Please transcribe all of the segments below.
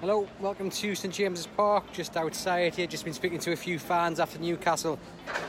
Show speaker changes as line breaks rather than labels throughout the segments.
Hello, welcome to St James's Park, just outside here. Just been speaking to a few fans after Newcastle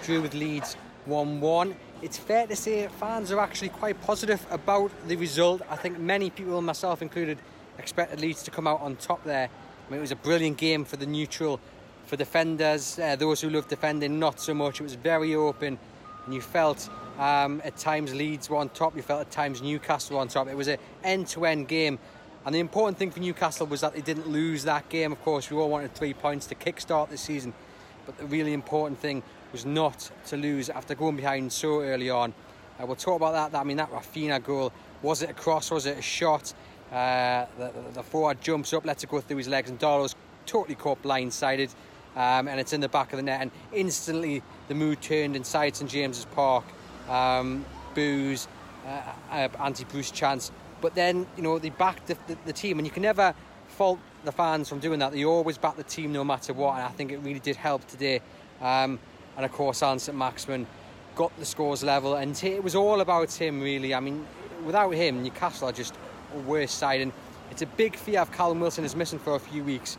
drew with Leeds 1 1. It's fair to say fans are actually quite positive about the result. I think many people, myself included, expected Leeds to come out on top there. I mean, it was a brilliant game for the neutral, for defenders, uh, those who love defending, not so much. It was very open, and you felt um, at times Leeds were on top, you felt at times Newcastle were on top. It was an end to end game and the important thing for Newcastle was that they didn't lose that game. Of course, we all wanted three points to kickstart the season, but the really important thing was not to lose after going behind so early on. Uh, we'll talk about that. I mean, that Raphinha goal was it a cross? Was it a shot? Uh, the, the, forward jumps up, lets it go through his legs, and Darlow's totally caught blindsided, um, and it's in the back of the net. And instantly, the mood turned inside St James's Park. Um, uh, uh, anti-Bruce chants but then, you know, they backed the, the, the, team, and you can never fault the fans from doing that. They always back the team no matter what, and I think it really did help today. Um, and of course, Allan Saint-Maximin got the scores level, and it was all about him, really. I mean, without him, Newcastle are just a worse side, and it's a big fear if Callum Wilson is missing for a few weeks.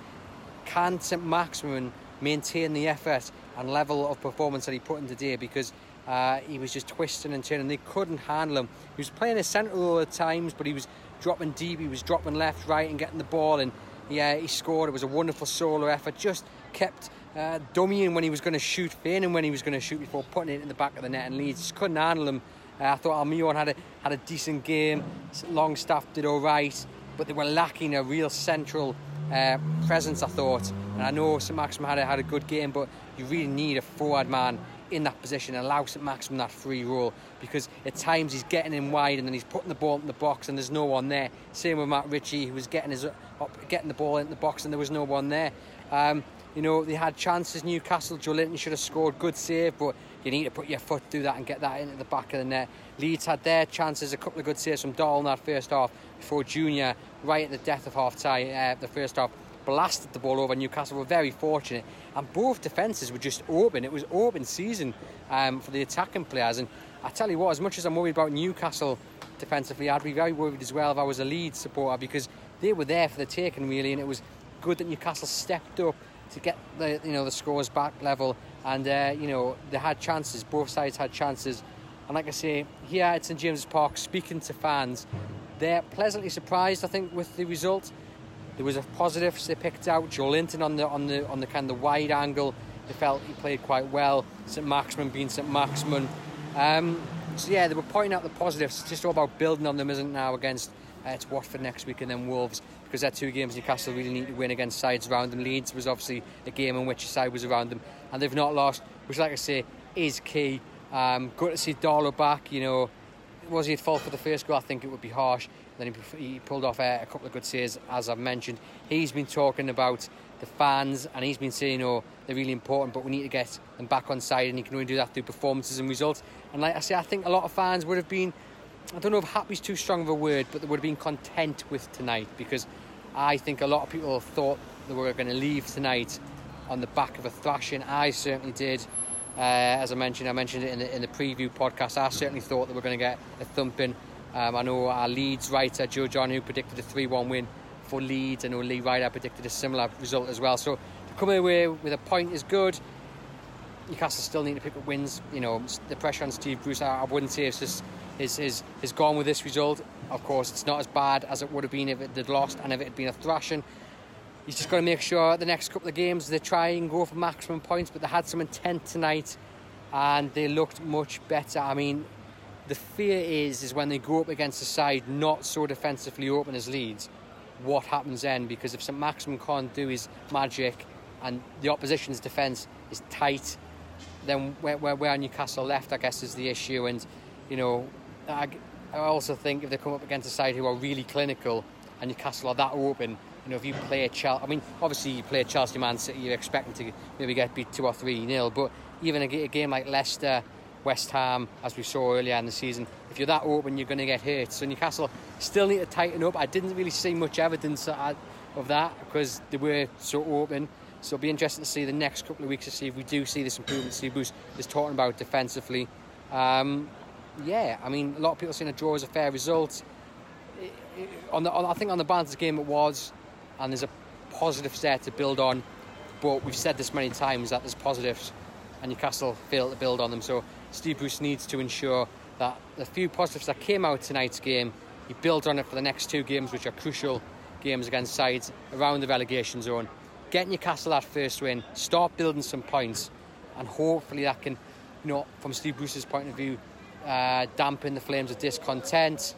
Can Saint-Maximin maintain the effort and level of performance that he put in today? Because uh, he was just twisting and turning. They couldn't handle him. He was playing a centre all the times, but he was dropping deep. He was dropping left, right, and getting the ball. And yeah, he scored. It was a wonderful solo effort. Just kept uh, dummying when he was going to shoot, feigning when he was going to shoot before putting it in the back of the net. And Leeds just couldn't handle him. Uh, I thought Almiron had a had a decent game. Longstaff did all right, but they were lacking a real central uh, presence. I thought, and I know Saint-Maximin had a, had a good game, but you really need a forward man in that position and allow Saint-Maximin that free role because at times he's getting in wide and then he's putting the ball in the box and there's no one there. Same with Matt Ritchie who was getting his up, getting the ball into the box and there was no one there. Um, you know, they had chances. Newcastle, Joelinton should have scored. Good save, but you need to put your foot through that and get that into the back of the net. Leeds had their chances, a couple of good saves from Dahl in that first half before Junior, right at the death of half time, uh, the first half, blasted the ball over. Newcastle were very fortunate, and both defences were just open. It was open season um, for the attacking players. And I tell you what, as much as I'm worried about Newcastle defensively, I'd be very worried as well if I was a Leeds supporter because they were there for the taking really, and it was good that Newcastle stepped up to get the you know the scores back level, and uh, you know they had chances. Both sides had chances. And like I say, here at St James's Park, speaking to fans, they're pleasantly surprised, I think, with the result. There was a positives they picked out. Joelinton on the on the on the kind of wide angle. They felt he played quite well. Saint-Maximin being Saint-Maximin. Um, so yeah, they were pointing out the positives. It's just all about building on them, isn't it? now against uh, it's Watford next week and then Wolves because they're two games Newcastle really need to win against sides around them. Leeds was obviously a game in which the side was around them and they've not lost, which like I say is key. Um, good to see Darlow back. You know, was he at fault for the first goal? I think it would be harsh. Then he, he pulled off a, a, couple of good saves, as I've mentioned. He's been talking about the fans, and he's been saying, "Oh, they're really important, but we need to get them back on side, and he can only do that through performances and results." And like I say, I think a lot of fans would have been, I don't know if happy is too strong of a word, but they would have been content with tonight because I think a lot of people thought they were going to leave tonight on the back of a thrashing. I certainly did. Uh, as I mentioned, I mentioned it in the, in the preview podcast. I certainly thought that we're going to get a thumping. Um, I know our Leeds writer, Joe John, who predicted a 3 1 win for Leeds. I know Lee Ryder predicted a similar result as well. So to come away with a point is good. Newcastle still need to pick up wins. You know, the pressure on Steve Bruce, I, wouldn't say it's just is, is, is gone with this result. Of course, it's not as bad as it would have been if it had lost and if it had been a thrashing. He's just got to make sure the next couple of games they try and go for maximum points, but they had some intent tonight and they looked much better. I mean, the fear is is when they go up against a side not so defensively open as Leeds, what happens then? Because if Saint-Maximin can't do his magic and the opposition's defence is tight, then where, where, where Newcastle left, I guess, is the issue. And, you know, I, I also think if they come up against a side who are really clinical, and Newcastle are that open, you know, if you play Chelsea, I mean, obviously you play Chelsea, Man City, you're expecting to maybe get beat two or three nil, but even a, a game like Leicester, West Ham, as we saw earlier in the season, if you're that open, you're going to get hurt. So Newcastle still need to tighten up. I didn't really see much evidence of that because they were so open. So it'll be interesting to see the next couple of weeks to see if we do see this improvement Steve Bruce is talking about defensively. Um, yeah, I mean, a lot of people saying a draw is a fair result. On the, on, I think on the balance of the game it was, and there's a positive there to build on. But we've said this many times that there's positives, and Newcastle failed to build on them. So Steve Bruce needs to ensure that the few positives that came out tonight's game, he builds on it for the next two games, which are crucial games against sides around the relegation zone. Get Newcastle that first win, start building some points, and hopefully that can, you know, from Steve Bruce's point of view, uh, dampen the flames of discontent.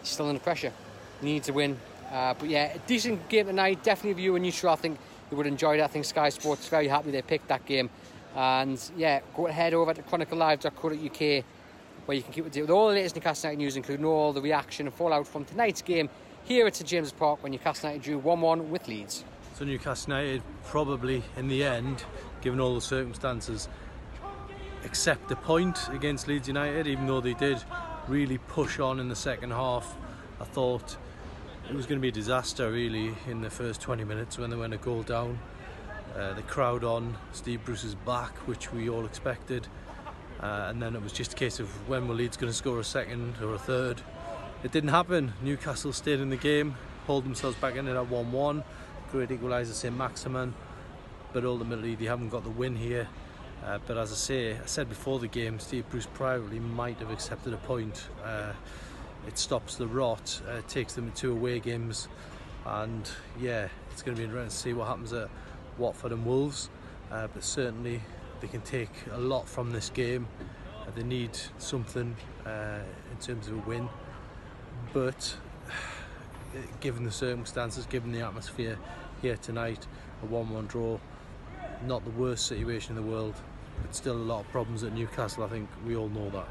He's still under pressure. He needs to win. Uh, but yeah, a decent game tonight. Definitely if you were neutral, I think you would enjoy that. I think Sky Sports very happy they picked that game. And yeah, go ahead over to chroniclelive.co.uk where you can keep up to date with all the latest Newcastle United news, including all the reaction and fallout from tonight's game here at St James's Park when Newcastle United drew 1 1 with Leeds.
So, Newcastle United probably in the end, given all the circumstances, accept the point against Leeds United, even though they did really push on in the second half. I thought it was going to be a disaster really in the first 20 minutes when they went a goal down. Uh, the crowd on Steve Bruce's back, which we all expected. Uh, and then it was just a case of when were Leeds going to score a second or a third. It didn't happen. Newcastle stayed in the game, hold themselves back in it at 1 1. Great equaliser, St Maximin. But ultimately, they haven't got the win here. Uh, but as I say, I said before the game, Steve Bruce privately might have accepted a point. Uh, it stops the rot, uh, takes them to away games, and yeah, it's going to be interesting to see what happens at Watford and Wolves. Uh, but certainly, they can take a lot from this game. Uh, they need something uh, in terms of a win, but given the circumstances, given the atmosphere here tonight, a 1-1 draw, not the worst situation in the world, but still a lot of problems at Newcastle. I think we all know that.